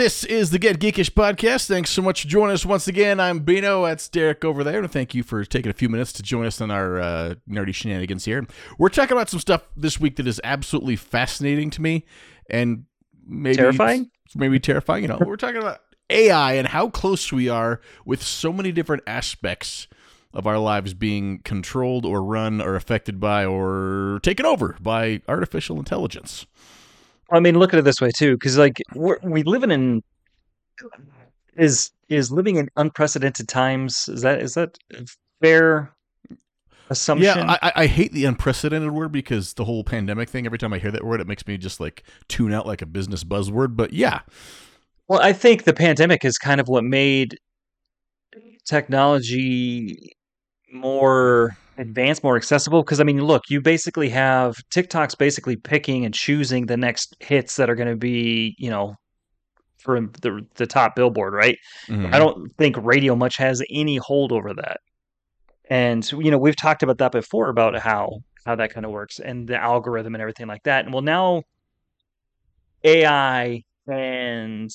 This is the Get Geekish podcast. Thanks so much for joining us once again. I'm Bino. That's Derek over there. And thank you for taking a few minutes to join us on our uh, nerdy shenanigans here. We're talking about some stuff this week that is absolutely fascinating to me and maybe Terrifying? Maybe terrifying. You know, we're talking about AI and how close we are with so many different aspects of our lives being controlled or run or affected by or taken over by artificial intelligence. I mean, look at it this way too, because like we're, we live in an is is living in unprecedented times. Is that is that fair assumption? Yeah, I, I hate the unprecedented word because the whole pandemic thing. Every time I hear that word, it makes me just like tune out like a business buzzword. But yeah, well, I think the pandemic is kind of what made technology more advanced, more accessible. Because I mean, look, you basically have TikTok's basically picking and choosing the next hits that are going to be, you know, for the the top billboard, right? Mhm. I don't think radio much has any hold over that. And you know, we've talked about that before about how how that kind of works and the algorithm and everything like that. And well, now AI and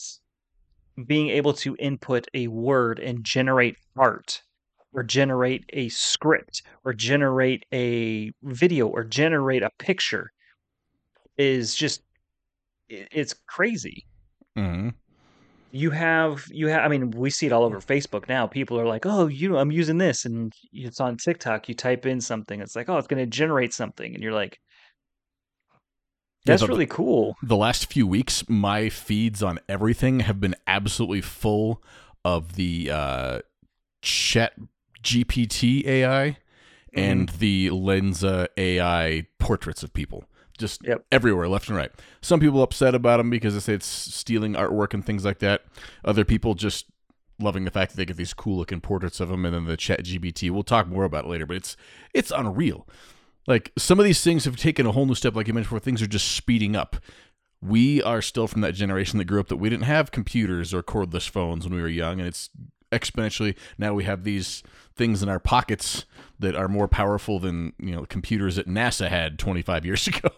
being able to input a word and generate art or generate a script or generate a video or generate a picture is just it's crazy. Mhm. you have you have i mean we see it all over facebook now. People are like oh you know i'm using this and it's on tiktok. You type in something it's like oh it's going to generate something and you're like Yeah, that's the- really cool. the last few weeks, my feeds on everything have been absolutely full of the uh, Chat GPT AI and mm-hmm. the Lensa AI portraits of people. Just Yep. everywhere, left and right. Some people upset about them because they say it's stealing artwork and things like that. Other people just loving the fact that they get these cool looking portraits of them, and then the Chat GPT. We'll talk more about it later, but it's it's unreal. Like some of these things have taken a whole new step, like you mentioned, where things are just speeding up. We are still from that generation that grew up that we didn't have computers or cordless phones when we were young, and it's exponentially now we have these things in our pockets that are more powerful than you know computers that NASA had 25 years ago.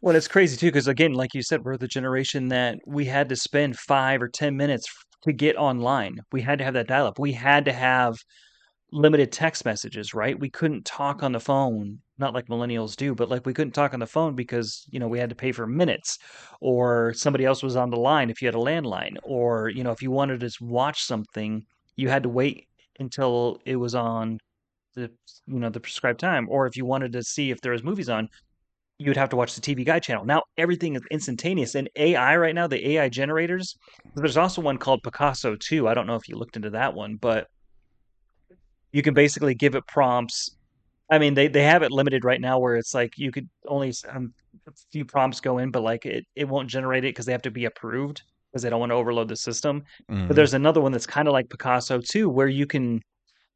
Well, it's crazy too, because again, like you said, we're the generation that we had to spend five or 10 minutes to get online. We had to have that dial up. We had to have limited text messages, right? We couldn't talk on the phone, not like millennials do, but like we couldn't talk on the phone because, you know, we had to pay for minutes or somebody else was on the line if you had a landline or, you know, if you wanted to watch something, you had to wait until it was on the, you know, the prescribed time. Or if you wanted to see if there was movies on, you would have to watch the TV Guide channel. Now everything is instantaneous. And AI right now, the AI generators, there's also one called Picasso too. I don't know if you looked into that one, but you can basically give it prompts. I mean, they, they have it limited right now where it's like you could only um, a few prompts go in, but like it, it won't generate it because they have to be approved because they don't want to overload the system. Mhm. But there's another one that's kind of like Picasso too, where you can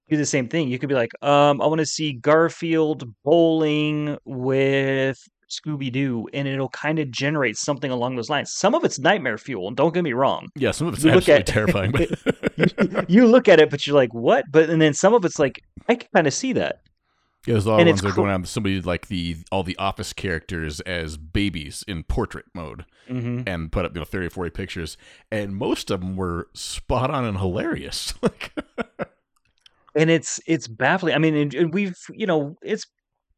do the same thing. You could be like, um, I want to see Garfield bowling with Scooby Doo, and it'll kind of generate something along those lines. Some of it's nightmare fuel, and don't get me wrong. yeah, some of it's you absolutely at- terrifying. But you look at it, but you're like, what? But and then some of it's like, I can kind of see that. Yeah, there's a lot And of ones that are cool- going on. Somebody like the all the office characters as babies in portrait mode, hmm and put up you know 30 or 40 pictures, and most of them were spot on and hilarious. like, and it's it's baffling. I mean, and, and we've you know it's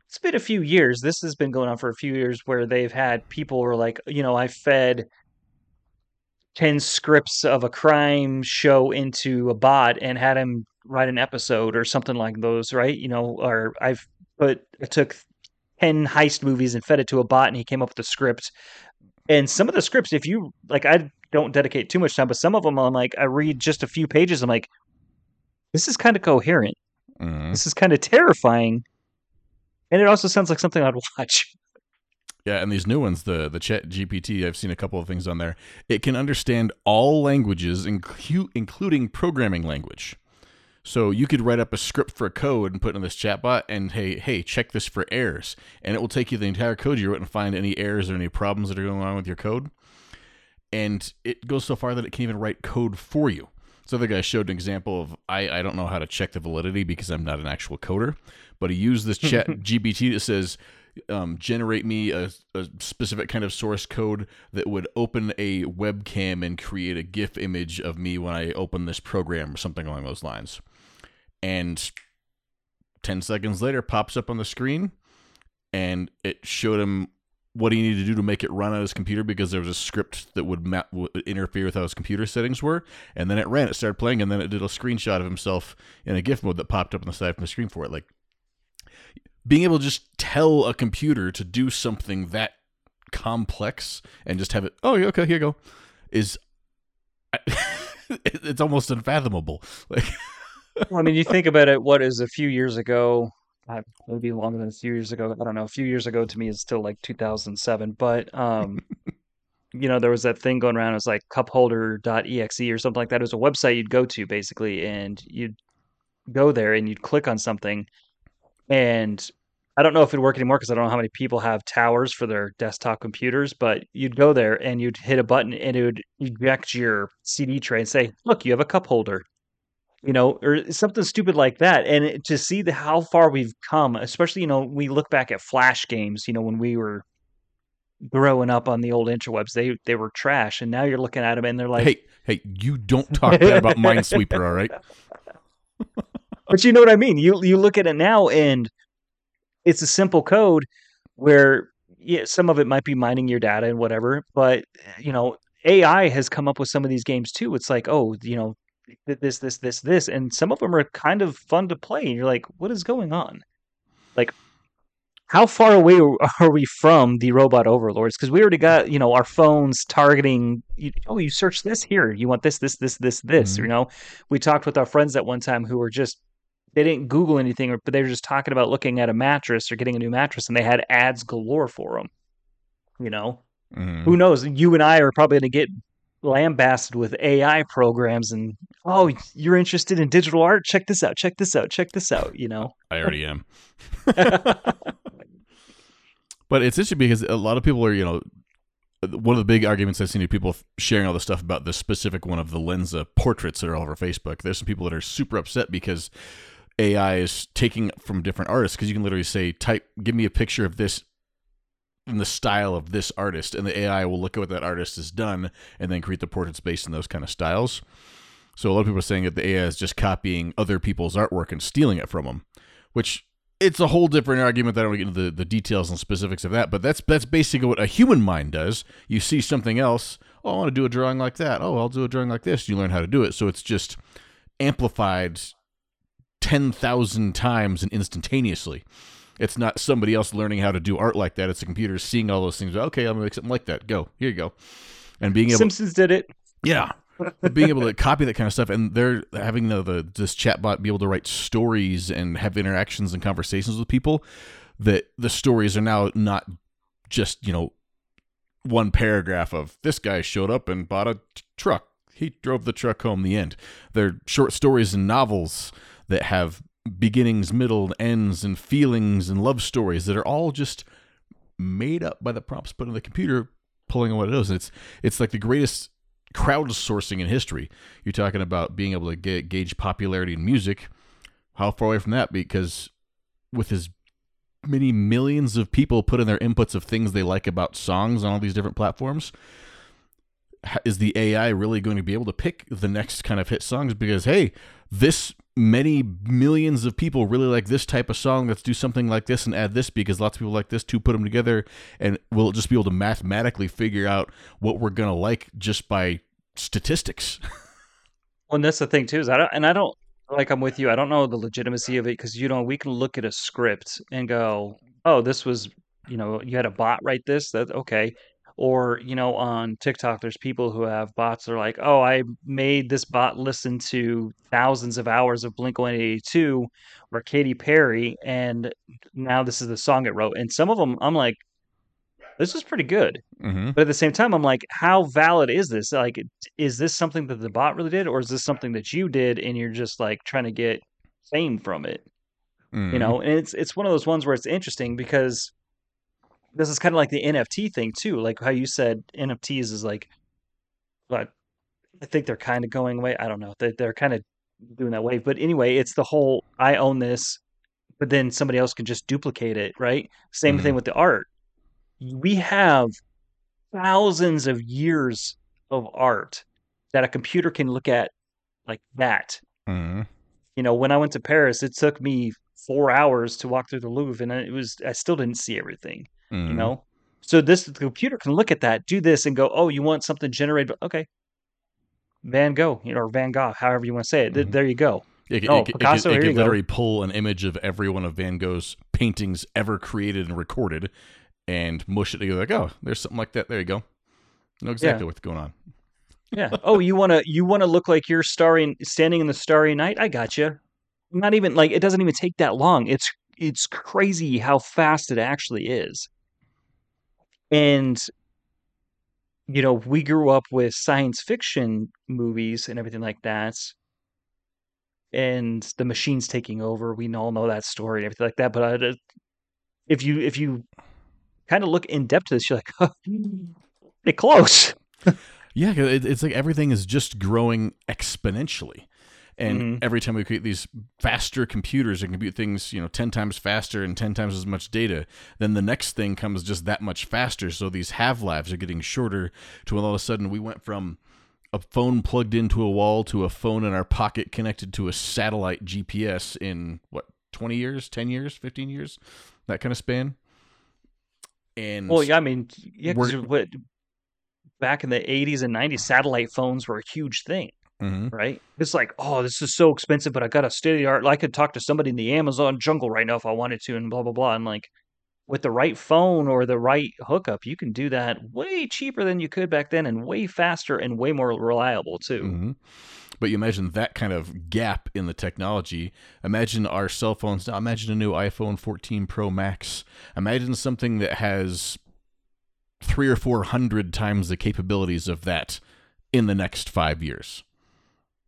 it's been a few years. This has been going on for a few years where they've had people who are like, you know, I fed ten scripts of a crime show into a bot and had him write an episode or something like those, right? You know, or I've put I took ten heist movies and fed it to a bot and he came up with a script. And some of the scripts, if you like, I don't dedicate too much time, but some of them I'm like, I read just a few pages. I'm like, this is kind of coherent. mhm. This is kind of terrifying. And it also sounds like something I'd watch. Yeah, and these new ones, the the Chat GPT, I've seen a couple of things on there. It can understand all languages, inclu- including programming language. So you could write up a script for a code and put it in this chatbot, and hey, hey, check this for errors, and it will take you the entire code you wrote and find any errors or any problems that are going on with your code. And it goes so far that it can even write code for you. So the guy showed an example of I, I don't know how to check the validity because I'm not an actual coder, but he used this chat GPT that says um, generate me a, a specific kind of source code that would open a webcam and create a GIF image of me when I open this program or something along those lines. And 10 seconds later, pops up on the screen and it showed him what he needed to do to make it run on his computer because there was a script that would, map, would interfere with how his computer settings were. And then it ran, it started playing, and then it did a screenshot of himself in a GIF mode that popped up on the side of the screen for it. Like being able to just tell a computer to do something that complex and just have it, oh, yeah, okay, here you go, is it's almost unfathomable. Like, well, I mean, you think about it. What is a few years ago? uh, maybe longer than a few years ago. I don't know. A few years ago to me is still like 2007. But um, you know, there was that thing going around. It was like cupholder.exe or something like that. It was a website you'd go to basically, and you'd go there and you'd click on something, and I don't know if it'd work anymore because I don't know how many people have towers for their desktop computers, but you'd go there and you'd hit a button and it would eject your CD tray and say, "Look, you have a cup holder." you know, or something stupid like that. And it, to see the how far we've come, especially you know, we look back at flash games. You know, when we were growing up on the old interwebs, they they were trash, and now you're looking at them and they're like, hey, hey, you don't talk bad about Minesweeper, all right? But you know what I mean. You you look at it now, and it's a simple code where yeah, some of it might be mining your data and whatever, but you know, AI has come up with some of these games too. It's like, oh, you know, this, this, this, this, and some of them are kind of fun to play. And you're like, what is going on? Like, how far away are we from the robot overlords? Because we already got, you know, our phones targeting. You, oh, you search this here. You want this, this, this, this, this. Mm-hmm. You know, we talked with our friends at one time who were just they didn't Google anything, but they were just talking about looking at a mattress or getting a new mattress, and they had ads galore for them. You know, mm-hmm. who knows? You and I are probably going to get lambasted with AI programs and oh, you're interested in digital art? Check this out. Check this out. Check this out. You know, I already am. but it's interesting because a lot of people are, you know, one of the big arguments I've seen of people sharing all the stuff about this specific one of the Lensa portraits that are all over Facebook. There's some people that are super upset because AI is taking from different artists because you can literally say, type, give me a picture of this in the style of this artist, and the AI will look at what that artist has done and then create the portraits based on those kind of styles. So a lot of people are saying that the AI is just copying other people's artwork and stealing it from them, which it's a whole different argument that I don't get into the, the details and specifics of that, but that's that's basically what a human mind does. You see something else, oh, I want to do a drawing like that. Oh, I'll do a drawing like this. You learn how to do it. So it's just amplified 10,000 times and instantaneously. It's not somebody else learning how to do art like that. It's a computer seeing all those things. Okay, I'm gonna make something like that. Go here, you go. And being able Simpsons did it. Yeah, being able to copy that kind of stuff, and they're having the, the this chatbot be able to write stories and have interactions and conversations with people. That the stories are now not just you know one paragraph of this guy showed up and bought a t- truck. He drove the truck home. The end. They're short stories and novels that have beginnings, middle, ends, and feelings and love stories that are all just made up by the prompts put in the computer, pulling on what it is. And it's it's like the greatest crowdsourcing in history. You're talking about being able to gauge popularity in music. How far away from that? Because with as many millions of people put in their inputs of things they like about songs on all these different platforms, is the AI really going to be able to pick the next kind of hit songs? Because hey, this many millions of people really like this type of song. Let's do something like this and add this because lots of people like this too. Put them together, and we'll just be able to mathematically figure out what we're gonna like just by statistics. well, and that's the thing too is I don't, and I don't like I'm with you. I don't know the legitimacy of it because you know we can look at a script and go, oh, this was you know you had a bot write this. That okay or you know on tiktok there's people who have bots that are like oh i made this bot listen to thousands of hours of blink 182 or katy perry and now this is the song it wrote and some of them i'm like this is pretty good mm-hmm. but at the same time i'm like how valid is this like is this something that the bot really did or is this something that you did and you're just like trying to get fame from it mm-hmm. you know and it's it's one of those ones where it's interesting because this is kind of like the NFT thing too, like how you said NFTs is like, but I think they're kind of going away. I don't know. They, they're kind of doing that wave, but anyway, it's the whole I own this. but then somebody else can just duplicate it, right? Same Mhm. thing with the art. We have thousands of years of art that a computer can look at like that. Mhm. You know, when I went to Paris, it took me four hours to walk through the Louvre, and it was I still didn't see everything. You Mhm. know, so this the computer can look at that, do this, and go, "Oh, you want something generated? Okay, Van Gogh, you know, or Van Gogh, however you want to say it. Mhm. There you go. It, could- Oh, it, it, Picasso, could, it here could you go. literally pull an image of every one of Van Gogh's paintings ever created and recorded, and mush it together. Like, oh, there's something like that. There you go. Know exactly what's going on. Yeah. Oh, you want to you want to look like you're starry standing in the starry night? I got you. Not even like it doesn't even take that long. It's it's crazy how fast it actually is. And you know, we grew up with science fiction movies and everything like that. And the machines taking over, we all know that story and everything like that. But uh, if you if you kind of look in depth to this, you're like, pretty close. yeah, it, it's like everything is just growing exponentially. And Mhm. every time we create these faster computers and compute things, you know, 10 times faster and 10 times as much data, then the next thing comes just that much faster. So these half lives are getting shorter to when all of a sudden we went from a phone plugged into a wall to a phone in our pocket connected to a satellite GPS in what, 20 years, 10 years, 15 years, that kind of span. And Well, yeah, I mean, yeah, what back in the 80s and 90s, satellite phones were a huge thing, Mhm. right? It's like, oh, this is so expensive, but I got a state of the art. I could talk to somebody in the Amazon jungle right now if I wanted to, and blah blah blah. And like, with the right phone or the right hookup, you can do that way cheaper than you could back then, and way faster and way more reliable too. hmm But you imagine that kind of gap in the technology. Imagine our cell phones now. Imagine a new iPhone 14 Pro Max. Imagine something that has three or four hundred times the capabilities of that in the next five years.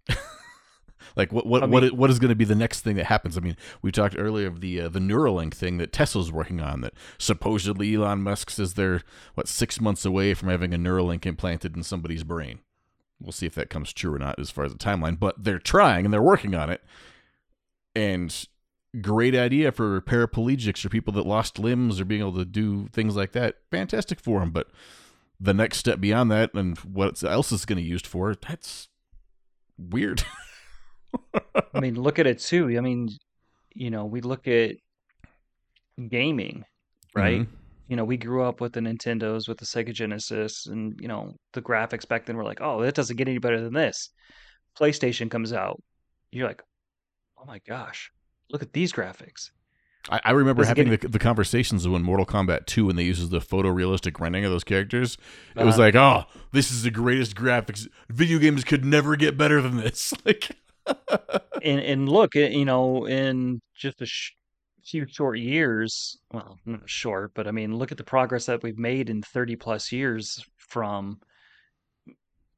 like what what I mean- i- what is going to be the next thing that happens? I mean, we talked earlier of the uh, the Neuralink thing that Tesla's working on. That supposedly Elon Musk says they're what six months away from having a Neuralink implanted in somebody's brain. We'll see if that comes true or not as far as the timeline, but they're trying and they're working on it. And great idea for paraplegics or people that lost limbs or being able to do things like that. Fantastic for them, but the next step beyond that and what else is going to be used for, that's weird. I mean, look at it too. I mean, you know, we look at gaming, right? Mhm. you know, we grew up with the Nintendos, with the Sega Genesis, and you know, the graphics back then were like, oh, that doesn't get any better than this. PlayStation comes out, you're like, oh my gosh, look at these graphics. I, I remember having get- the, the conversations when Mortal Kombat 2 when they uses the photorealistic rendering of those characters. It was Uh-huh. like, oh, this is the greatest graphics. Video games could never get better than this. Like, And and look, you know, in just a sh- few short years, well, not short, but I mean, look at the progress that we've made in 30 plus years from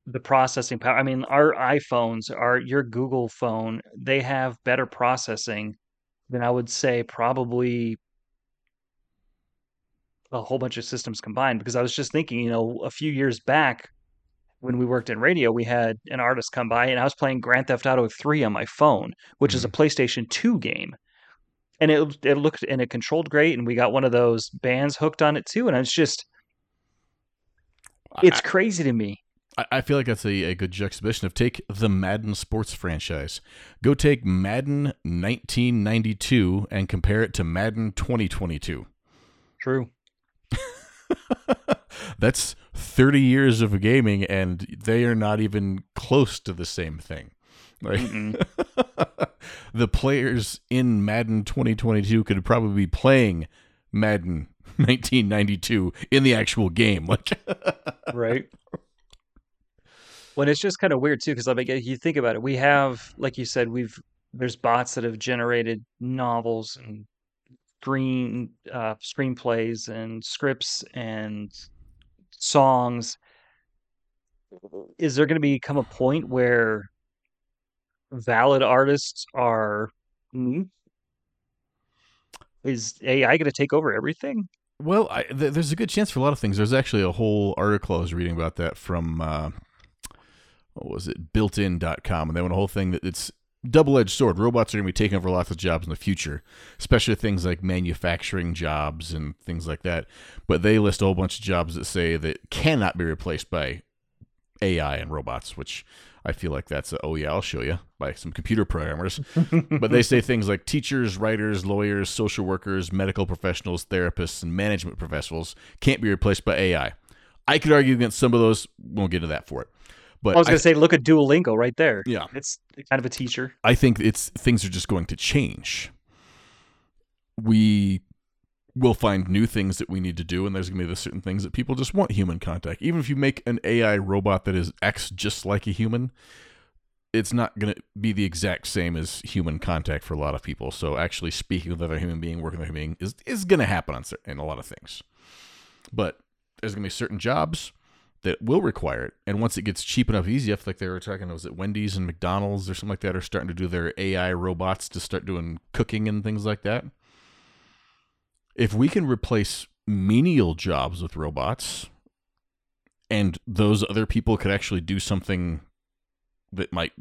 the processing power. I mean, our iPhones, our your Google phone, they have better processing than I would say probably a whole bunch of systems combined. Because I was just thinking, you know, a few years back when we worked in radio, we had an artist come by and I was playing Grand Theft Auto 3 on my phone, which is a mm-hmm. PlayStation 2 game. And it it looked and it controlled great and we got one of those bands hooked on it too and it's just it's crazy to me. I, I feel like that's a, a good juxtaposition of take the Madden sports franchise. Go take Madden 1992 and compare it to Madden 2022. True. That's 30 years of gaming, and they are not even close to the same thing. Like, the players in Madden 2022 could probably be playing Madden 1992 in the actual game. Like, right? When it's just kind of weird too, because mean, if you think about it, we have, like you said, we've there's bots that have generated novels and screen uh, screenplays and scripts and songs. Is there going to become a point where valid artists are? Hmm? Is AI going to take over everything? Well, I, th- there's a good chance for a lot of things. There's actually a whole article I was reading about that from uh, what was it, builtin.com, and they went a whole thing that it's double edged sword. Robots are going to be taking over lots of jobs in the future, especially things like manufacturing jobs and things like that. But they list a whole bunch of jobs that say that cannot be replaced by AI and robots, which I feel like that's a, oh yeah, I'll show you by some computer programmers. but they say things like teachers, writers, lawyers, social workers, medical professionals, therapists, and management professionals can't be replaced by AI. I could argue against some of those. Won't get into that for it. But I was going to say, look at Duolingo right there. Yeah. It's kind of a teacher. I think it's things are just going to change. We will find new things that we need to do, and there's going to be the certain things that people just want human contact. Even if you make an AI robot that is X just like a human, it's not going to be the exact same as human contact for a lot of people. So actually speaking with another human being, working with a human being is, is going to happen on in a lot of things. But there's going to be certain jobs that will require it. And once it gets cheap enough, easy enough, like they were talking, was it Wendy's and McDonald's or something like that, are starting to do their AI robots to start doing cooking and things like that. If we can replace menial jobs with robots, and those other people could actually do something that might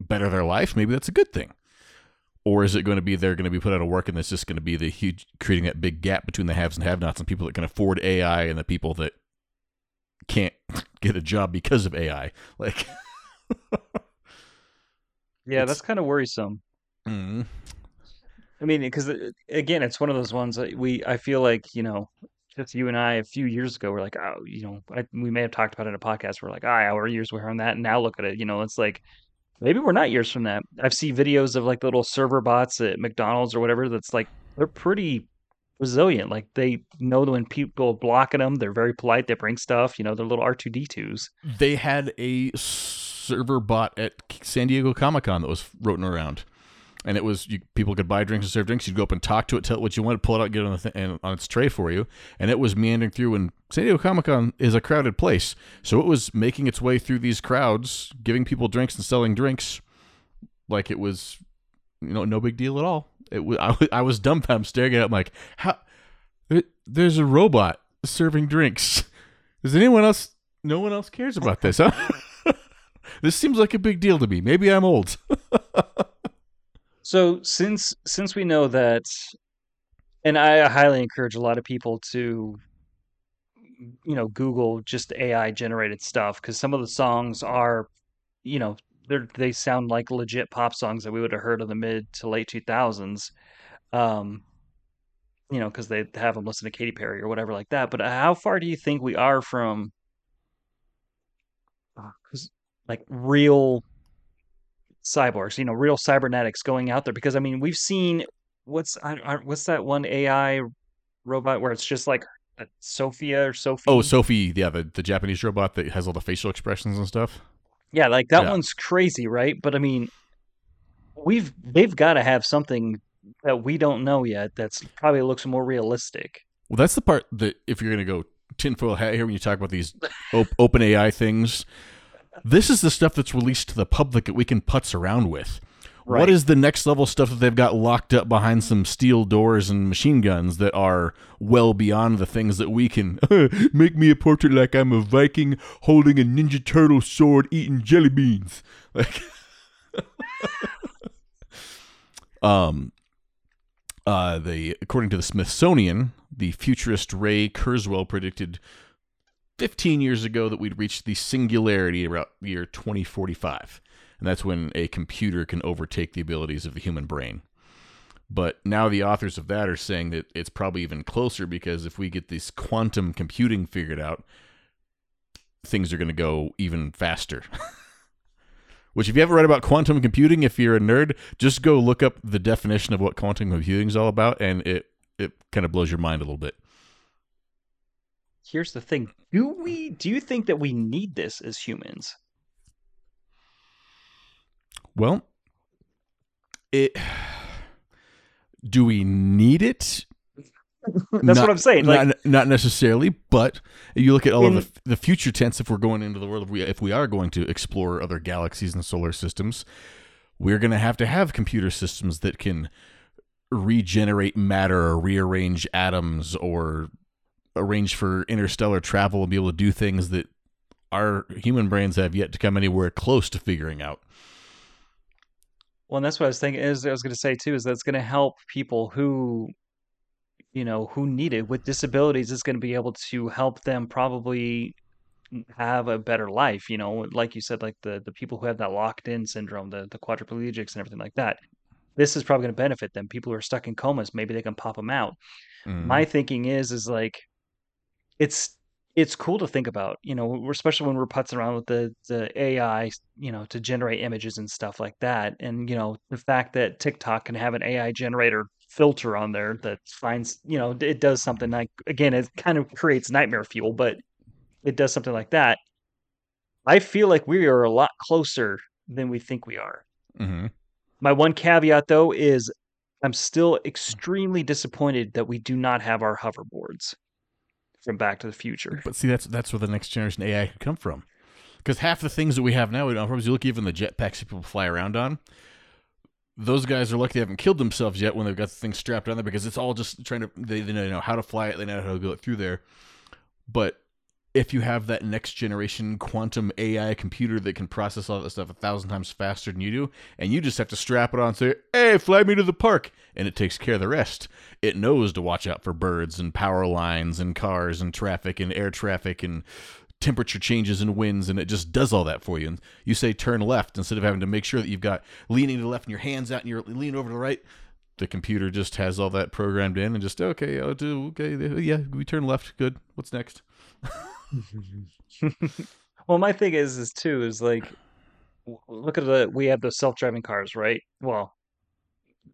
better their life, maybe that's a good thing. Or is it going to be they're going to be put out of work and it's just going to be the huge creating that big gap between the haves and have-nots and people that can afford AI and the people that can't get a job because of AI. Like, yeah, that's kind of worrisome. mm, I mean, because again, it's one of those ones that we, I feel like, you know, just you and I a few years ago, we're like, oh, you know, I, we may have talked about it in a podcast. We're like, ah, oh, our years were on that. And now look at it. You know, it's like, maybe we're not years from that. I've seen videos of like little server bots at McDonald's or whatever that's like, they're pretty resilient. Like they know when people are blocking them, they're very polite. They bring stuff. You know, they're little R two D twos. They had a server bot at San Diego Comic Con that was rotating around, and it was you, people could buy drinks and serve drinks. You'd go up and talk to it, tell it what you wanted, pull it out, get it on, the th- on its tray for you, and it was meandering through. And San Diego Comic Con is a crowded place, so it was making its way through these crowds, giving people drinks and selling drinks, like it was, you know, no big deal at all it was I, I was dumbfounded staring at it I'm like how there's a robot serving drinks. Does anyone else no one else cares about this huh? This seems like a big deal to me. Maybe i'm old. So since since we know that and i highly encourage a lot of people to you know google just ai generated stuff because some of the songs are you know they sound like legit pop songs that we would have heard in the mid to late 2000s. Um, you know, because they have them listen to Katy Perry or whatever like that. But how far do you think we are from, uh, like real cyborgs? You know, real cybernetics going out there? Because I mean, we've seen what's what's that one AI robot where it's just like Sophia or Sophie? Oh, Sophie, yeah, the the Japanese robot that has all the facial expressions and stuff. Yeah, like that yeah. one's crazy, right? But I mean, we've they've got to have something that we don't know yet that's probably looks more realistic. Well, that's the part that if you're going to go tinfoil hat here when you talk about these op- open AI things, this is the stuff that's released to the public that we can putz around with. Right. What is the next level stuff that they've got locked up behind some steel doors and machine guns that are well beyond the things that we can make me a portrait like I'm a Viking holding a Ninja Turtle sword eating jelly beans? Like um uh the according to the Smithsonian, the futurist Ray Kurzweil predicted 15 years ago that we'd reach the singularity around the year 2045 and that's when a computer can overtake the abilities of the human brain. But now the authors of that are saying that it's probably even closer because if we get this quantum computing figured out, things are going to go even faster. Which, if you haven't read about quantum computing, if you're a nerd, just go look up the definition of what quantum computing is all about, and it it kind of blows your mind a little bit. Here's the thing: do we do you think that we need this as humans? Well, it. Do we need it? That's not, what I'm saying. Like, not, not, necessarily, but you look at all in, of the, the future tense. If we're going into the world, if we if we are going to explore other galaxies and solar systems, we're going to have to have computer systems that can regenerate matter or rearrange atoms or arrange for interstellar travel and be able to do things that our human brains have yet to come anywhere close to figuring out. Well, and that's what I was thinking. Is I was going to say too is that's going to help people who, you know, who need it with disabilities. It's going to be able to help them probably have a better life. You know, like you said, like the the people who have that locked in syndrome, the the quadriplegics and everything like that. This is probably going to benefit them. People who are stuck in comas, maybe they can pop them out. My Mhm. thinking is is like it's it's cool to think about, you know, especially when we're putzing around with the the AI, you know, to generate images and stuff like that. And you know, the fact that TikTok can have an AI generator filter on there that finds, you know, it does something like again, it kind of creates nightmare fuel, but it does something like that. I feel like we are a lot closer than we think we are. Mhm. My one caveat though is I'm still extremely disappointed that we do not have our hoverboards from Back to the Future. But see, that's that's where the next generation AI could come from. Because half the things that we have now, you know, you look even the jetpacks that people fly around on. Those guys are lucky they haven't killed themselves yet when they've got the thing strapped on there because it's all just trying to they, they know how to fly it, they know how to go through there. But if you have that next generation quantum AI computer that can process all that stuff a thousand times faster than you do, and you just have to strap it on and say, hey, fly me to the park, and it takes care of the rest. It knows to watch out for birds and power lines and cars and traffic and air traffic and temperature changes and winds, and it just does all that for you. And you say turn left instead of having to make sure that you've got leaning to the left and your hands out and you're leaning over to the right. The computer just has all that programmed in and just okay, I'll do okay, yeah, we turn left, good. What's next? well, my thing is, is too, is like, look at the, we have the self-driving cars, right? Well,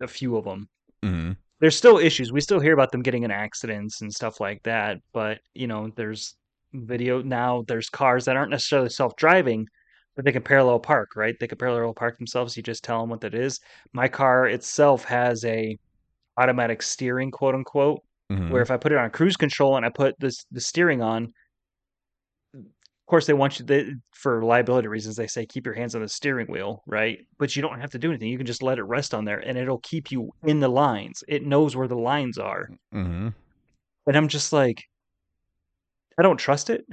a few of them. Mm-hmm. There's still issues. We still hear about them getting in accidents and stuff like that. But, you know, there's video now, there's cars that aren't necessarily self-driving, but they can parallel park, right? They can parallel park themselves. You just tell them what that is. My car itself has a automatic steering, quote unquote, Mm-hmm. where if I put it on cruise control and I put this the steering on, of course they want you they, for liability reasons they say keep your hands on the steering wheel right? But you don't have to do anything you can just let it rest on there and it'll keep you in the lines. It knows where the lines are. Mm-hmm. and i'm just like i don't trust it.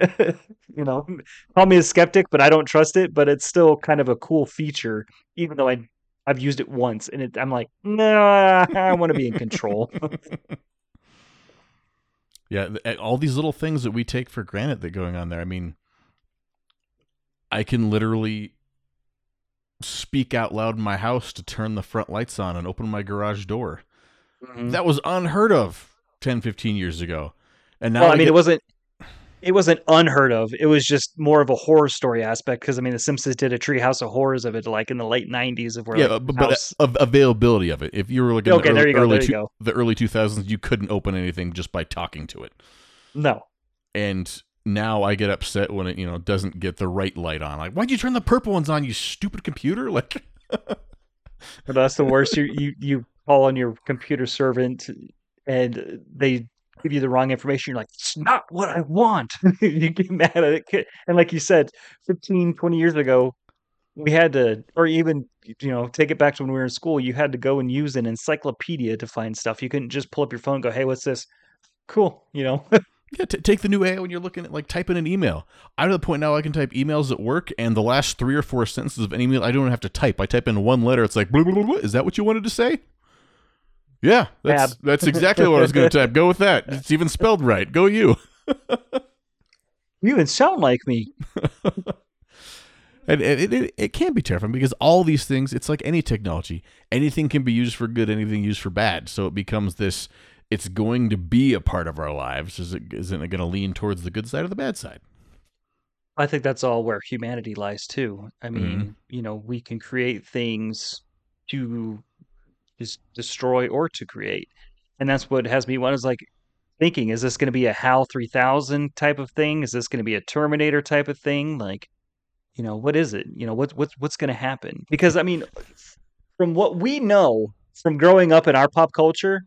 You know? Call me a skeptic but i don't trust it but it's still kind of a cool feature even though i i've used it once and it, i'm like nah i want to be in control yeah, all these little things that we take for granted that are going on there. I mean, I can literally speak out loud in my house to turn the front lights on and open my garage door. Mhm. That was unheard of 10, 15 years ago. And now well, I I mean, get- it wasn't it wasn't unheard of. It was just more of a horror story aspect because I mean, The Simpsons did a Treehouse of Horrors of it, like in the late '90s, of where yeah, like, but, but uh, house- av- availability of it. If you were like in Okay, the there early, you go, early there you two- go. the early 2000s, you couldn't open anything just by talking to it. no, And now I get upset when it, you know, doesn't get the right light on. Like, why'd you turn the purple ones on, you stupid computer? Like, that's the worst. You you you call on your computer servant, and they give you the wrong information. You're like, it's not what I want. you get mad at it, and like you said, 15, 20 years ago. We had to, or even, you know, take it back to when we were in school. You had to go and use an encyclopedia to find stuff. You couldn't just pull up your phone and go, "Hey, what's this?" Cool, you know. yeah, t- take the new AI when you're looking at like typing an email. I'm to the point now I can type emails at work, and the last three or four sentences of an email I don't have to type. I type in one letter. It's like, blah, blah, blah, blah. is that what you wanted to say? Yeah, that's that's exactly what I was going to type. Go with that. It's even spelled right. Go you. You even sound like me. And it, it, it can be terrifying because all these things, it's like any technology. Anything can be used for good, anything used for bad. So it becomes this, it's going to be a part of our lives. Is it, isn't it going to lean towards the good side or the bad side? I think that's all where humanity lies too. I mean, Mm-hmm. you know, we can create things to destroy or to create. And that's what has me one is like thinking, is this going to be a HAL 3000 type of thing? Is this going to be a Terminator type of thing? Like, you know, what is it? You know, what's what's what's going to happen? Because I mean, from what we know from growing up in our pop culture,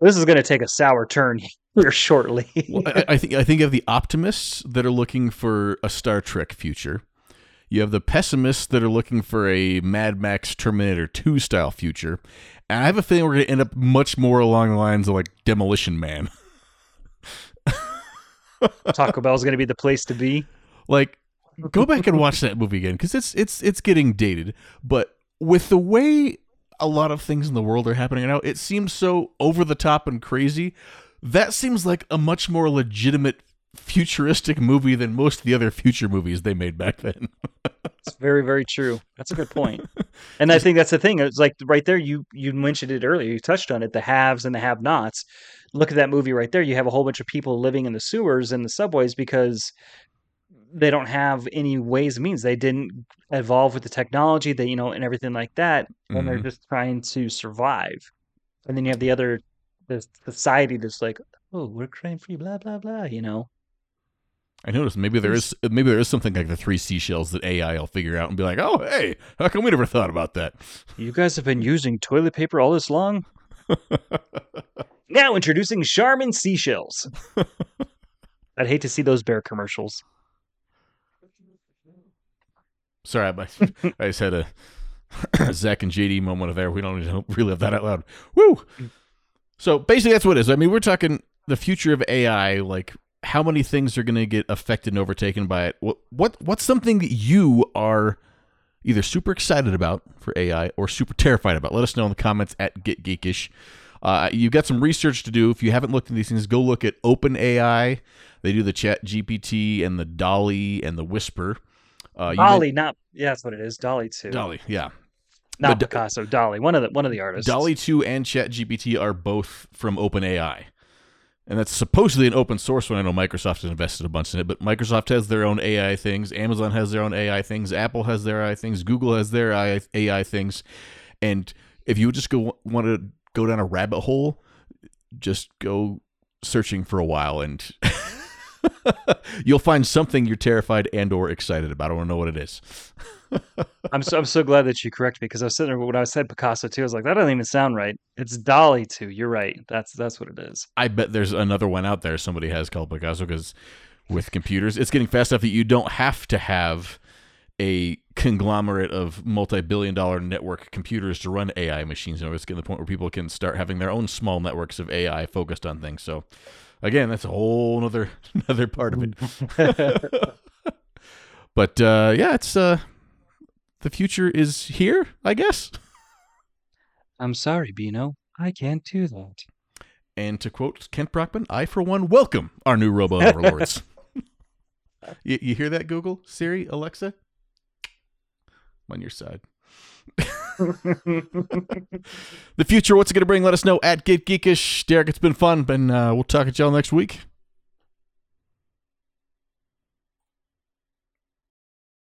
this is going to take a sour turn here shortly. Well, I, I think I think of the optimists that are looking for a Star Trek future. You have the pessimists that are looking for a Mad Max Terminator 2 style future. And I have a feeling we're going to end up much more along the lines of like Demolition Man. Taco Bell is going to be the place to be. like go back and watch that movie again because it's it's it's getting dated. But with the way a lot of things in the world are happening now, it seems so over the top and crazy. That seems like a much more legitimate futuristic movie than most of the other future movies they made back then. it's very very true. That's a good point. And I think that's the thing. It's like right there you you mentioned it earlier. You touched on it, the haves and the have-nots. Look at that movie right there. You have a whole bunch of people living in the sewers and the subways because they don't have any ways and means. They didn't evolve with the technology, that you know, and everything like that, and they're Mhm. just trying to survive. And then you have the other the society that's like, oh, we're crime free, blah blah blah. You know, I noticed maybe there is maybe there is something like the three seashells that AI will figure out and be like, oh hey, how come we never thought about that? you guys have been using toilet paper all this long. Now introducing Charmin seashells. I'd hate to see those bear commercials. Sorry, I, I just had a Zach and JD moment there. We don't need to relive that out loud. Woo! So basically, that's what it is. I mean, we're talking the future of AI. Like, how many things are going to get affected and overtaken by it? What what what's something that you are either super excited about for AI or super terrified about? Let us know in the comments at Get Geekish. Uh, you've got some research to do. If you haven't looked at these things, go look at OpenAI. They do the Chat GPT and the DALL-E and the Whisper. Uh, DALL-E, not yeah, that's what it is. DALL-E too. DALL-E, yeah. not but- Picasso. Dolly, one of the one of the artists. DALL-E 2 and Chat GPT are both from OpenAI. And that's supposedly an open source one. I know Microsoft has invested a bunch in it, but Microsoft has their own AI things. Amazon has their own AI things. Apple has their AI things. Google has their AI, AI things. And if you just go want to go down a rabbit hole, just go searching for a while and you'll find something you're terrified and or excited about. I to know what it is. I'm so I'm so glad that you correct me because I was sitting there when I said Picasso too. I was like, that doesn't even sound right. It's DALL-E too. You're right. That's that's what it is. I bet there's another one out there somebody has called Picasso because with computers, it's getting fast enough that you don't have to have a conglomerate of multi-billion dollar network computers to run AI machines. You know, it's getting to the point where people can start having their own small networks of AI focused on things. So again, that's a whole other another part of it. but uh, yeah, it's uh, the future is here, I guess. I'm sorry, Bino. I can't do that. And to quote Kent Brockman, I for one welcome our new robo overlords. you, you hear that, Google, Siri, Alexa? I'm on your side. The future, what's it going to bring? Let us know at Get Geekish. Derek, it's been fun, and uh, we'll talk at y'all next week.